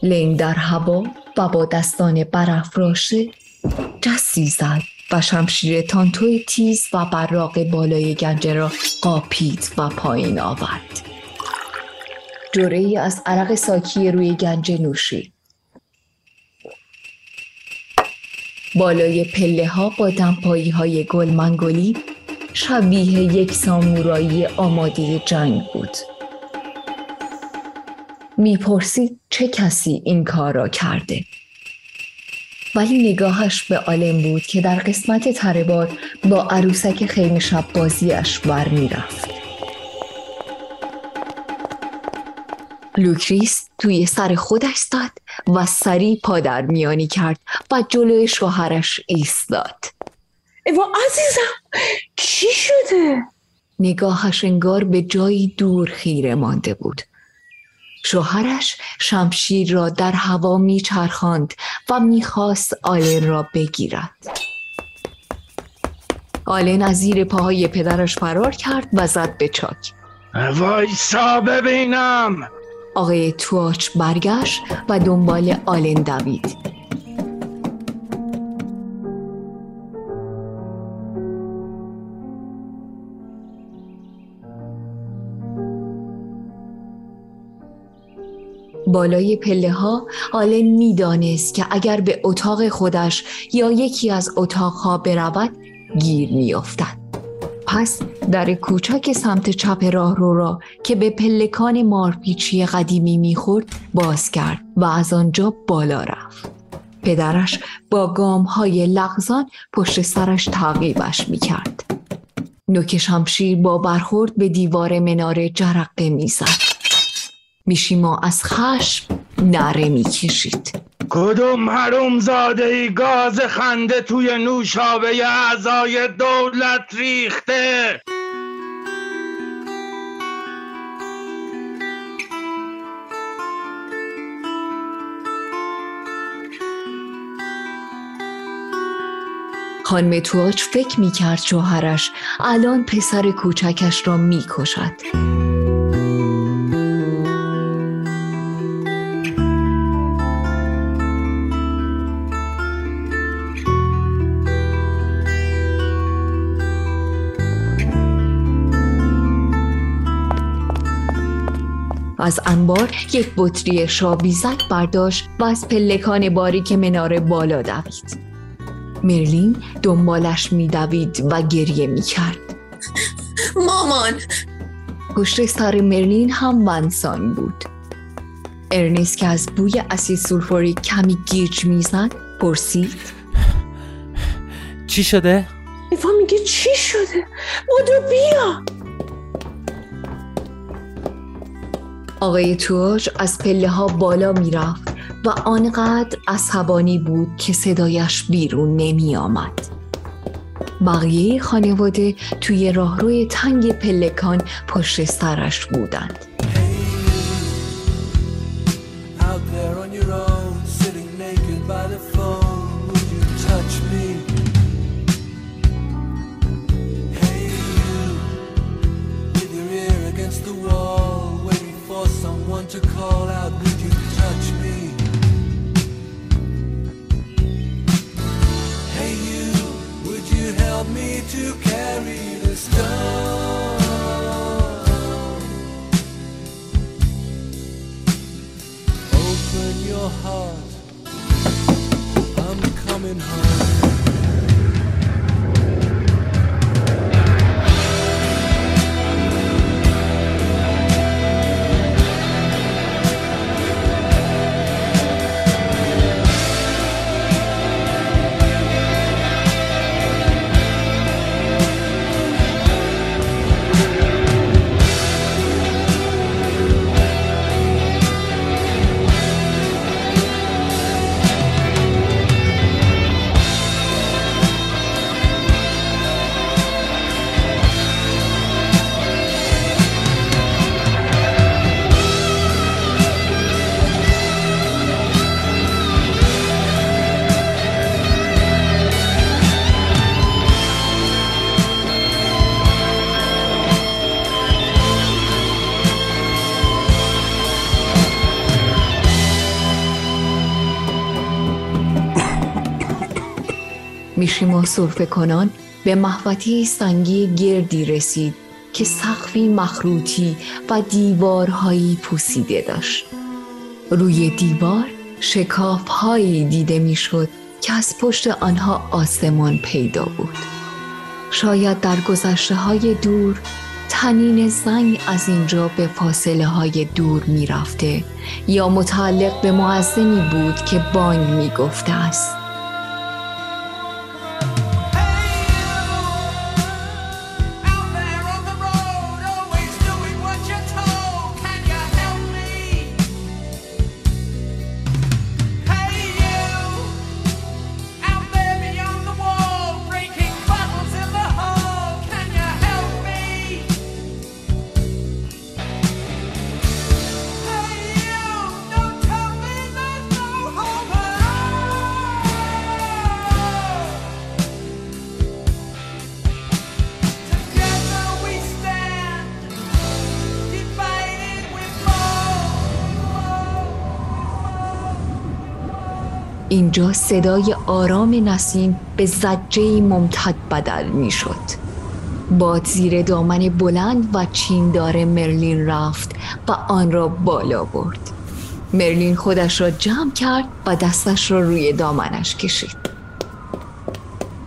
لنگ در هوا و با دستان برافراشته جستی زد و شمشیر تانتوی تیز و براق بالای گنجه را قاپید و پایین آورد. جوره ای از عرق ساکی روی گنجه نوشید. بالای پله ها با دمپایی های گل منگولی شبیه یک سامورایی آماده جنگ بود. می‌پرسید چه کسی این کار را کرده؟ ولی نگاهش به آلم بود که در قسمت تربار با عروسک خیمه شب بازیش بر می‌رفت لوکریس توی سر خودش داد و سری پادر میانی کرد و جلوی شوهرش ایستاد. ایوا عزیزم چی شده؟ نگاهش انگار به جایی دور خیره مانده بود. شوهرش شمشیر را در هوا میچرخاند و می‌خواست آلن را بگیرد. آلن از زیر پاهای پدرش فرار کرد و زد به چاک. وایسا ببینم! آقای تواچ برگشت و دنبال آلن دوید. بالای پله ها آلن می‌دانست که اگر به اتاق خودش یا یکی از اتاقها برود گیر میافتد. پس در کوچک سمت چپ راه رو را که به پلکان مارپیچی قدیمی می‌خورد باز کرد و از آنجا بالا رفت. پدرش با گام های لغزان پشت سرش تعقیبش می‌کرد. نوک شمشیر با برخورد به دیوار مناره جرقه می‌زد. میشیما از خشم نره می‌کشید. کدوم حروم زاده ای گاز خنده توی نوشابه اعضای دولت ریخته؟ خانم تواچ فکر می‌کرد شوهرش الان پسر کوچکش را می‌کشد. از انبار یک بطری شابیزک برداشت و از پلکان باریک مناره بالا دوید. مرلین دنبالش میدوید و گریه می‌کرد. مامان! پشت سر مرلین هم ونسان بود. ارنست که از بوی اسید سولفوری کمی گیج می‌زد پرسید. چی شده؟ ایوا میگه چی شده؟ بودو بیا! آقای تواج از پله ها بالا می‌رفت و آنقدر عصبانی بود که صدایش بیرون نمی آمد. بقیه خانواده توی راهروی تنگ پلکان پشت سرش بودند. Coming home. میشیما صرفه کنان به محوطه سنگی گردی رسید که سقفی مخروطی و دیوارهایی پوسیده داشت. روی دیوار شکاف هایی دیده می‌شد که از پشت آنها آسمان پیدا بود. شاید در گذشته های دور تنین زنگ از اینجا به فاصله های دور می رفته یا متعلق به معظمی بود که بانگ می گفته است. اینجا صدای آرام نسیم به زجه ممتد بدل می شد باد زیر دامن بلند و چیندار مرلین رفت و آن را بالا برد. مرلین خودش را جمع کرد و دستش را روی دامنش کشید.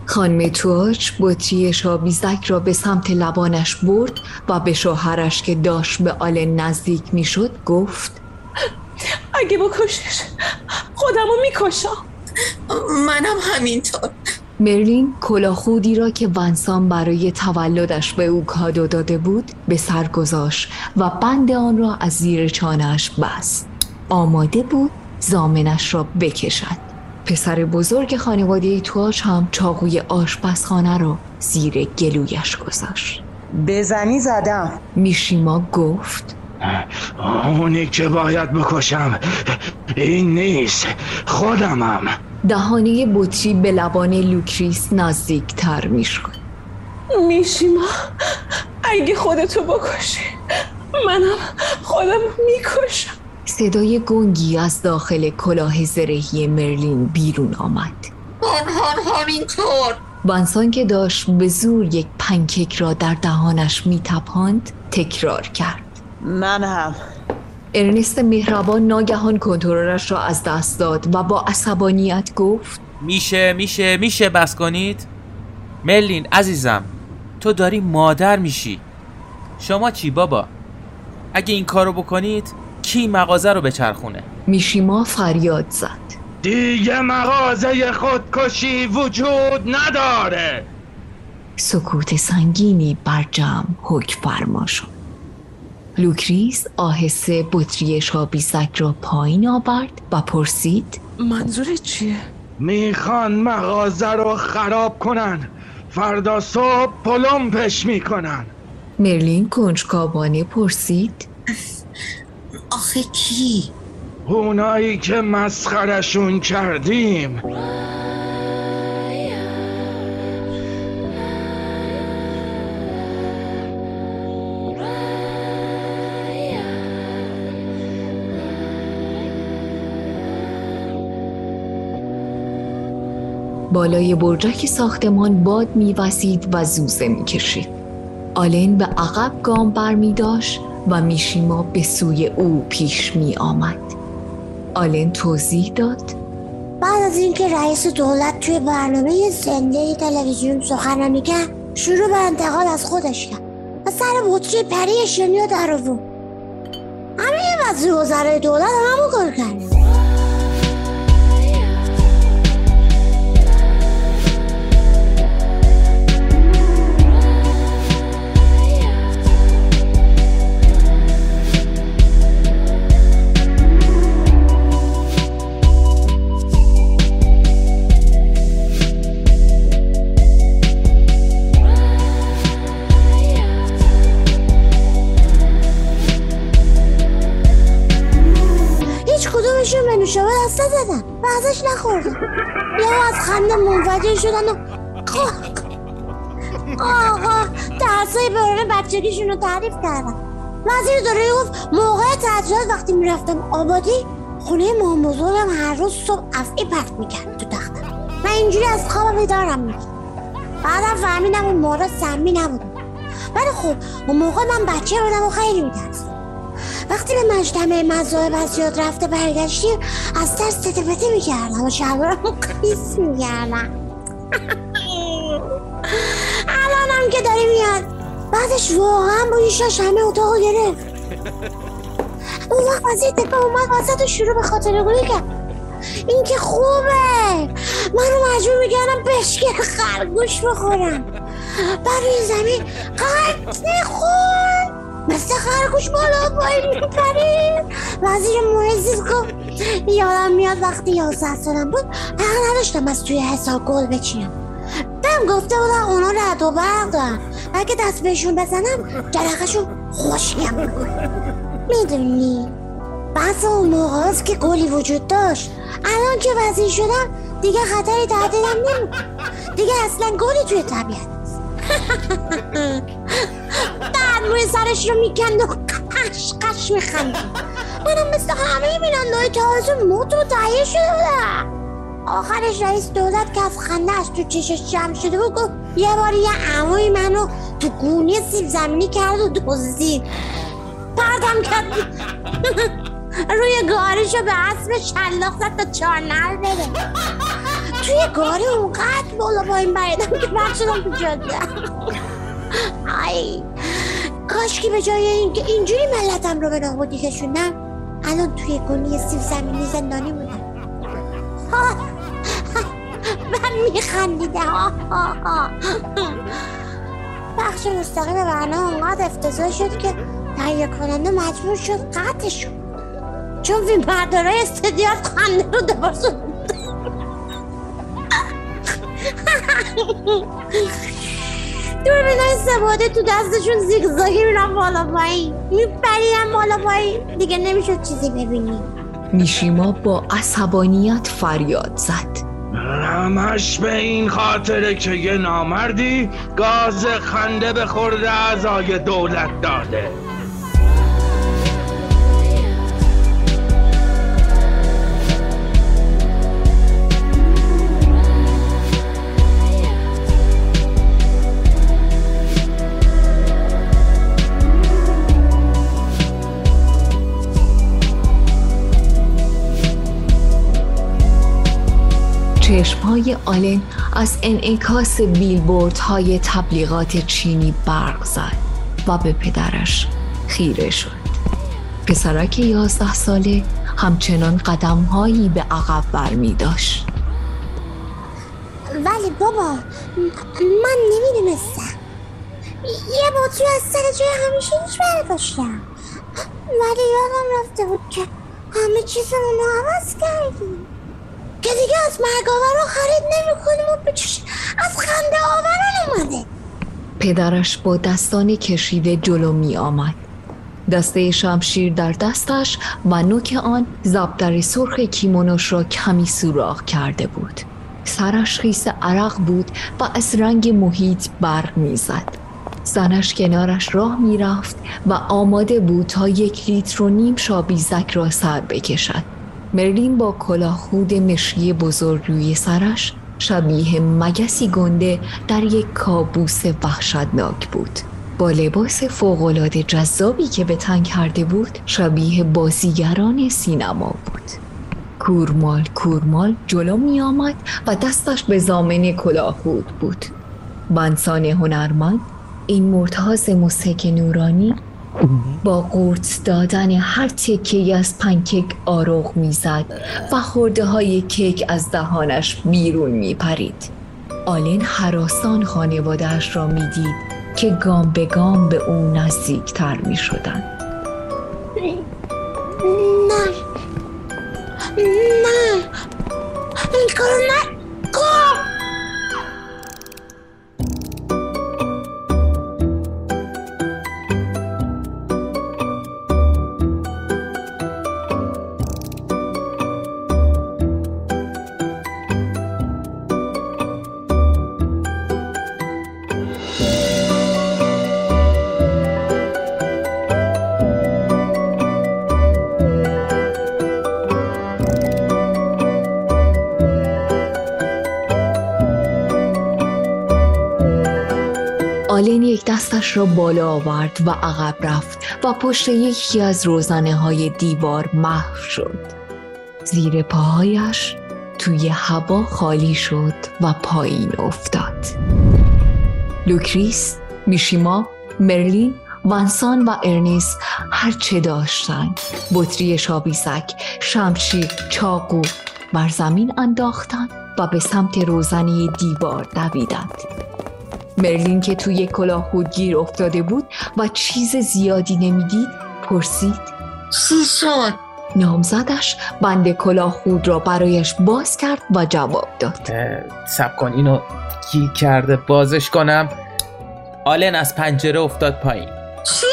خانم توچ بطری شابیزک را به سمت لبانش برد و به شوهرش که داشت به آل نزدیک می‌شد گفت اگه بکشش. خودمو می‌کشم. منم همینطور. مرلین کلاخودی را که ونسان برای تولدش به او کادو داده بود به سر گذاشت و بند آن را از زیر چانهش بست. آماده بود زامنش را بکشد. پسر بزرگ خانواده تواش هم چاقوی آشپزخانه را زیر گلویش گذاشت. بزنی زدم. میشیما گفت اونی که باید بکشم این نیست. خودمم. دهانه بطری به لبان لوکریس نزدیکتر می‌شد میشیما اگه خودتو بکشی منم خودم می‌کشم. صدای گنگی از داخل کلاه زرهی مرلین بیرون آمد. هان هان همینطور ونسان که داشت به زور یک پنکیک را در دهانش میتپاند تکرار کرد. من هم. ارنست مهربان ناگهان کنترلش را از دست داد و با عصبانیت گفت میشه میشه میشه بس کنید؟ ملین عزیزم تو داری مادر میشی. شما چی بابا؟ اگه این کارو بکنید کی مغازه رو بچرخونه؟ میشیما فریاد زد. دیگه مغازه خودکشی وجود نداره. سکوت سنگینی بر جمع حکم فرما شد. لوکریس آهسته بطری شابیزک را پایین آورد و پرسید منظورت چیه؟ می‌خوان مغازه رو خراب کنن فردا صبح پلمپش می‌کنن مرلین کنجکاوانه پرسید آخه کی؟ اونایی که مسخرشون کردیم بالای برجک ساختمان باد میوزید و زوزه می‌کشید. آلن به عقب گام بر می و میشیما به سوی او پیش می آمد آلن توضیح داد. بعد از اینکه رئیس دولت توی برنامه زنده تلویزیون سخنرانی کرد شروع به انتقال از خودش کرد و سر بطری پری شنی رو در همه وزیر وزرای دولت همون کار کرد نزدن و ازش نخوردن یا از خنده منفجر شدن و آقا درسای بران بچگیشون رو تعریف کردن وزیر داره گفت موقع تعطیلات وقتی می‌رفتم آبادی خونه مام هر روز صبح افعی پرت می‌کرد تو تختم من اینجوری از خواب بیدارم میگم بعدم فهمیدم اون موقع سمی نبود. ولی خب اون موقع من بچه بودم و خیلی میترسم وقتی به مجتمع مذاهب از یاد رفته برگشتیم از ترس تتپته می‌کردم و شلوارم قیس می‌کردم. الانم که داری میاد. بعدش واقعا بوی شاش همه اتاقو گرفت. اون وقت وزیر تکه اومد وسط و شروع به خاطر گویی کرد. این که خوبه. منو مجبور می‌کردم بشکر خرگوش بخورم. بر روی زمین قد خود مثل خرگوش بالا پایین میپرید وزیر معزز گفت یادم میاد وقتی یازده سالم بود حق نداشتم از توی حساب گل بچینم. بهم گفته بودن اونا رد و برق دارن. اگه دست بهشون بزنم جرقشون خوشگم می‌کنه می‌دونی بحث اون موقع که گلی وجود داشت. الان که وزیر شدم دیگه خطری تهدیدم نمی‌کنه دیگه اصلا گلی توی طبیعت نیست. بعد روی سرش رو می‌کند و قش قش میخند منم مثل همه بینندهای تازه موت و تهیه شده بودم. آخرش رئیس دولت که از خنده از تو چشش جمع شده بود گفت یه بار یه عموی منو تو گونی سیب زمینی کرد و دزدید. پردم کرد. روی گارش رو به اسب شلاق زد تا چارنل بره توی گاری اونقدر بالا پایین بریدم که بر شدم تو جاده. ای کاش که به جای اینکه اینجوری ملتم رو به نابودی کشوندم الان توی گونی سیب زمینی زندانی بودم. من میخندیده بخش مستقیم برنامه اونقدر افتضاح شد که تهیه کننده مجبور شد قطعش چون فیلم بردارای استدیار خنده رو دوبار دور بینای سواده تو دستشون زیگزاگی میرن بالا پایین. میپریم بالا پایین. دیگه نمی‌شد چیزی ببینیم میشیما با عصبانیت فریاد زد. همش به این خاطره که یه نامردی گاز خنده به خورده اعضای دولت داده. چشمهای آلن از انعکاس بیلبورد های تبلیغات چینی برق زد و به پدرش خیره شد. پسرک یازده ساله همچنان قدمهایی به عقب برمی داشت ولی بابا من نمی‌دونستم. یه بطری از سر جای همیشه هیچ برداشتم ولی یادم رفته بود که همه چیزمون رو عوض کردیم که دیگه از مرگاور رو خرید نمی کنیم و بچش از خنده آوران اومده. پدرش با دستانی کشیده جلو می آمد. دسته شمشیر در دستش و نوک آن زبدر سرخ کیمونوش را کمی سوراخ کرده بود. سرش خیس عرق بود و از رنگ محیط برق می‌زد زنش کنارش راه می‌رفت و آماده بود تا یک لیتر و نیم شابیزک را سر بکشد. مرلین با کلاهخود مشکی بزرگ روی سرش شبیه مگسی گنده در یک کابوس وحشتناک بود. با لباس فوقالعاده جذابی که به تن کرده بود شبیه بازیگران سینما بود. کورمال کورمال جلو می آمد و دستش به زامن کلاهخود بود. بنسان هنرمند این مرتاز موسیقی نورانی با قورت دادن هر تکه از پنکیک آروغ می‌زد و خورده های کیک از دهانش بیرون میپرید. آلن حراسان خانوادهش را می‌دید که گام به گام به او نزدیکتر می شدن. نه. نه. این کارو یک دستش را بالا آورد و عقب رفت و پشت یکی از روزنه های دیوار محو شد. زیر پاهایش توی هوا خالی شد و پایین افتاد. لوکریس، میشیما، مرلین ونسان و ارنیس هر چه داشتند. بطری شابیزک شمشیر چاقو بر زمین انداختند و به سمت روزنی دیوار دویدند. مرلین که توی کلاه گیر افتاده بود و چیز زیادی نمی‌دید پرسید. چی شد؟ نامزدش بند کلاه خود را برایش باز کرد و جواب داد. سب کن اینو کی کرده؟ بازش کنم. آلن از پنجره افتاد پایین. چی؟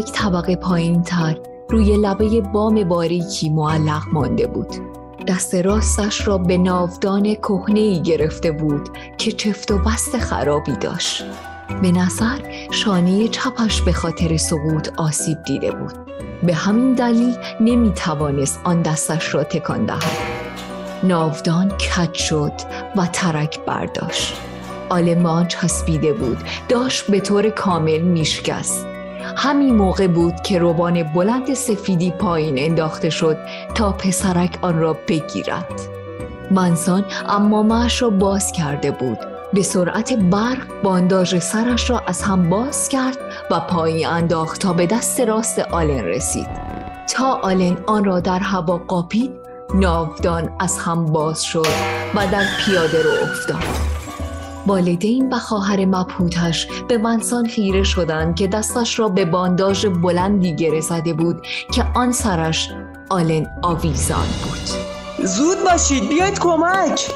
یک طبقه پایین تر روی لبه بام باریکی معلق مانده بود. دست راستش را به ناودان کهنه گرفته بود که چفت و بست خرابی داشت. به نظر شانه چپش به خاطر سقوط آسیب دیده بود. به همین دلیل نمی توانست آن دستش را تکان دهد. ناودان کج شد و ترک برداشت. آلمان چسبیده بود. داشت به طور کامل میشکست. همین موقع بود که روبان بلند سفیدی پایین انداخته شد تا پسرک آن را بگیرد. منسان اما معش را باز کرده بود. به سرعت برق بانداژ سرش را از هم باز کرد و پایین انداخت تا به دست راست آلن رسید. تا آلن آن را در هوا قاپید ناودان از هم باز شد و در پیاده رو افتاد. والدین و خواهر مبهوتش به ونسان خیره شدند که دستش را به بانداژ بلندی گره زده بود که آن سرش آلن آویزان بود. زود باشید بیاید کمک.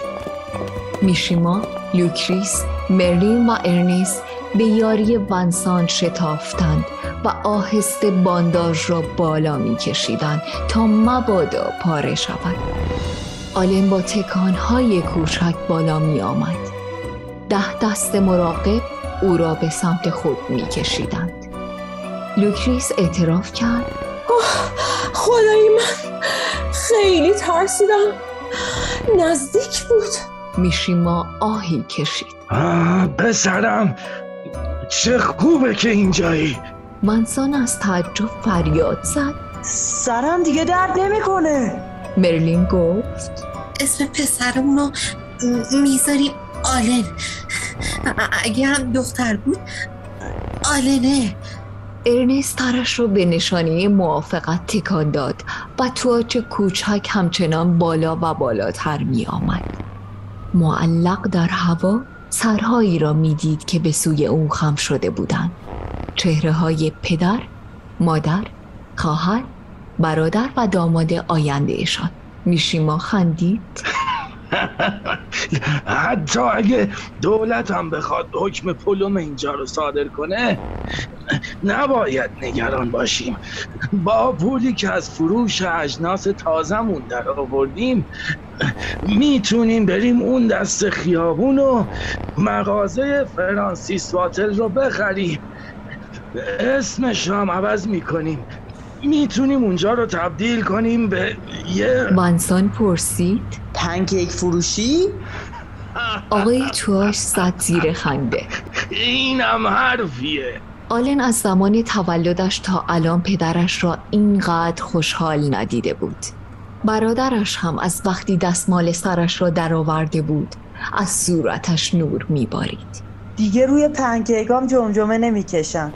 میشیما، لوکریس، مرلین و ارنیس به یاری ونسان شتافتند و آهسته بانداژ را بالا میکشیدند تا مبادا پاره شود آلن با تکانهای کوچک بالا می آمد. ده دست مراقب او را به سمت خود می کشیدند. لوکریس اعتراف کرد. خدای من خیلی ترسیدم. نزدیک بود. میشیما آهی کشید. آه پسرم چه خوبه که اینجایی. منسان از تعجب فریاد زد. سرم دیگه درد نمی‌کنه. مرلین گفت. اسم پسرمون رو می‌ذاریم آلن اگه هم دختر بود آلنه ارنست ترش رو به نشانه موافقت تکان داد و تواچ کوچک همچنان بالا و بالاتر می آمد. معلق در هوا سرهایی را می‌دید که به سوی او خم شده بودند. چهره های پدر، مادر، خواهر، برادر و داماد آیندهشان. میشیما خندید حتی اگه دولت هم بخواد حکم پلوم اینجا رو صادر کنه نباید نگران باشیم. با پولی که از فروش اجناس تازمون در آوردیم می‌تونیم بریم اون دست خیابون و مغازه فرانسیس واتل رو بخریم. اسمش هم عوض می‌کنیم. می‌تونیم اونجا رو تبدیل کنیم به یه وانسان پرسید. پنکیک فروشی؟ آقای تواش زد زیر خنده. اینم حرفیه. آلن از زمان تولدش تا الان پدرش را اینقدر خوشحال ندیده بود. برادرش هم از وقتی دستمال سرش را درآورده بود از صورتش نور میبارید. دیگه روی پنکیکام جمجمه نمی‌کشم.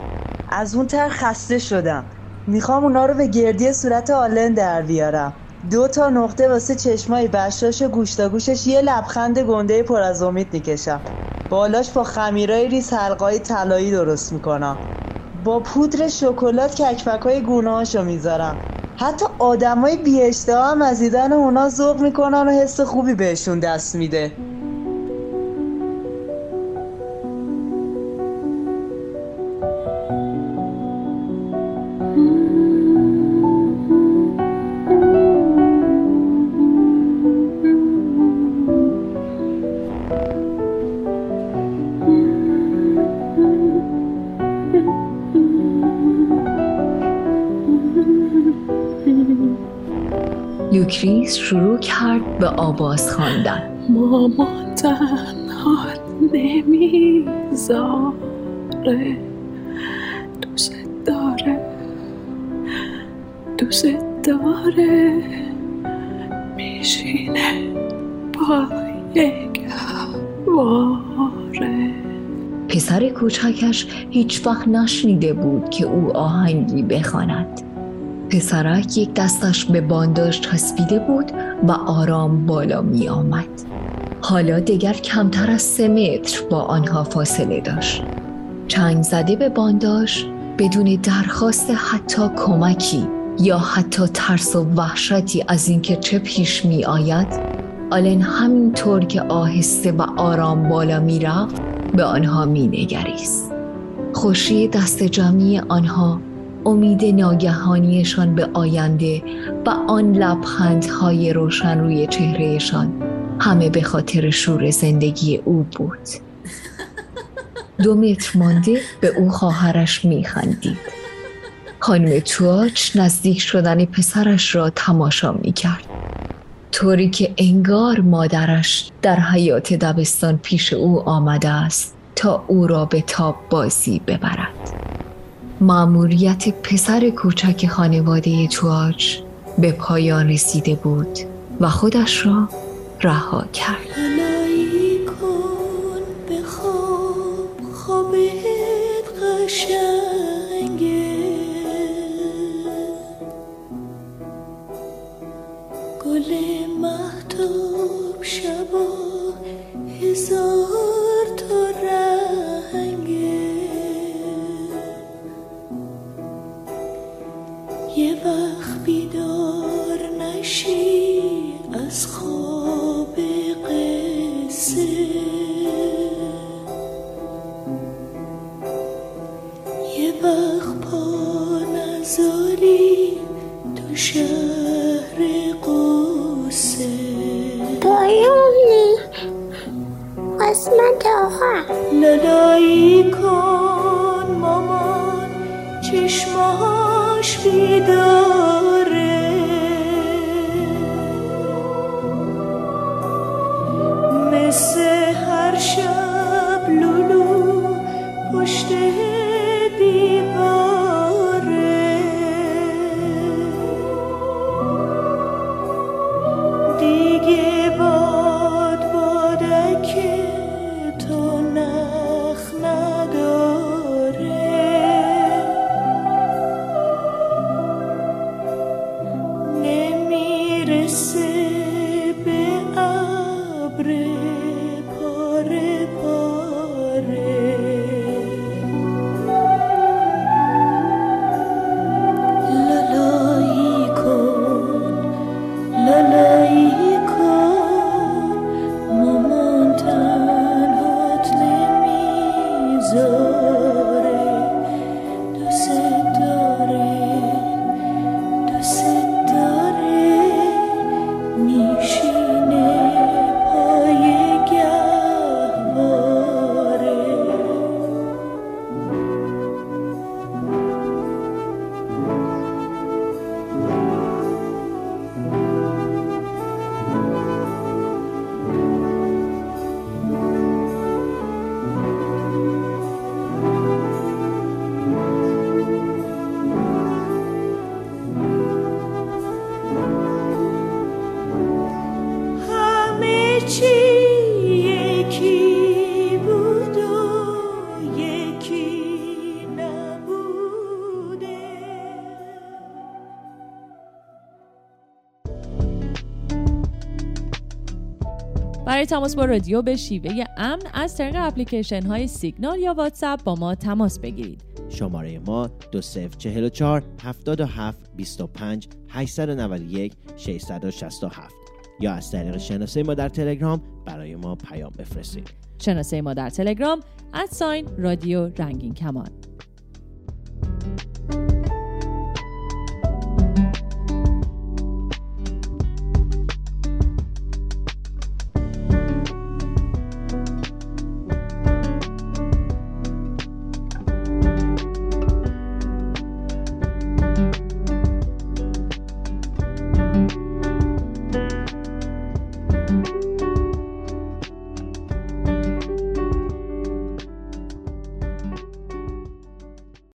از اون تر خسته شدم. می‌خوام اونا رو به گردی صورت آلن در بیارم. دو تا نقطه واسه چشمای بشاش و گوشتا گوشش یه لبخند گنده پر از امید می‌کشم. بالاش با خمیرای ریز حلقای طلایی درست می‌کنم. با پودر شکلات ککمک های گونه رو می‌ذارم. حتی آدمای بیاشته هم از دیدن اونا ذوق می‌کنن و حس خوبی بهشون دست میده. لوکریس شروع کرد به آواز خواندن. مامان تنها نمی‌ذاره. دوست داره. دوست داره. میشینه پای گهواره پسر کوچکش هیچ وقت نشنیده بود که او آهنگی بخواند. پسرک یک دستش به بانداش چسبیده بود و آرام بالا می آمد. حالا دیگر کمتر از سه متر با آنها فاصله داشت. چنگ زده به بانداش بدون درخواست حتی کمکی یا حتی ترس و وحشتی از اینکه چه پیش می آید آلن همینطور که آهسته و آرام بالا می رفت به آنها می نگریست. خوشی دست جمعی آنها امید ناگهانیشان به آینده و آن لبخندهای روشن روی چهرهشان همه به خاطر شور زندگی او بود. دو متر مانده به او خواهرش میخندید. خانم تواچ نزدیک شدن پسرش را تماشا می‌کرد. طوری که انگار مادرش در حیات دبستان پیش او آمده است تا او را به تاب بازی ببرد. معموریت پسر کوچک خانواده تواچ به پایان رسیده بود و خودش را رها کرد. برای تماس با رادیو به شیوه امن از طریق اپلیکیشن های سیگنال یا واتساپ با ما تماس بگیرید. شماره ما 2044 77 25 891 667 یا از طریق شناسه ما در تلگرام برای ما پیام بفرستید. شناسه ما در تلگرام ادساین رادیو رنگین کمان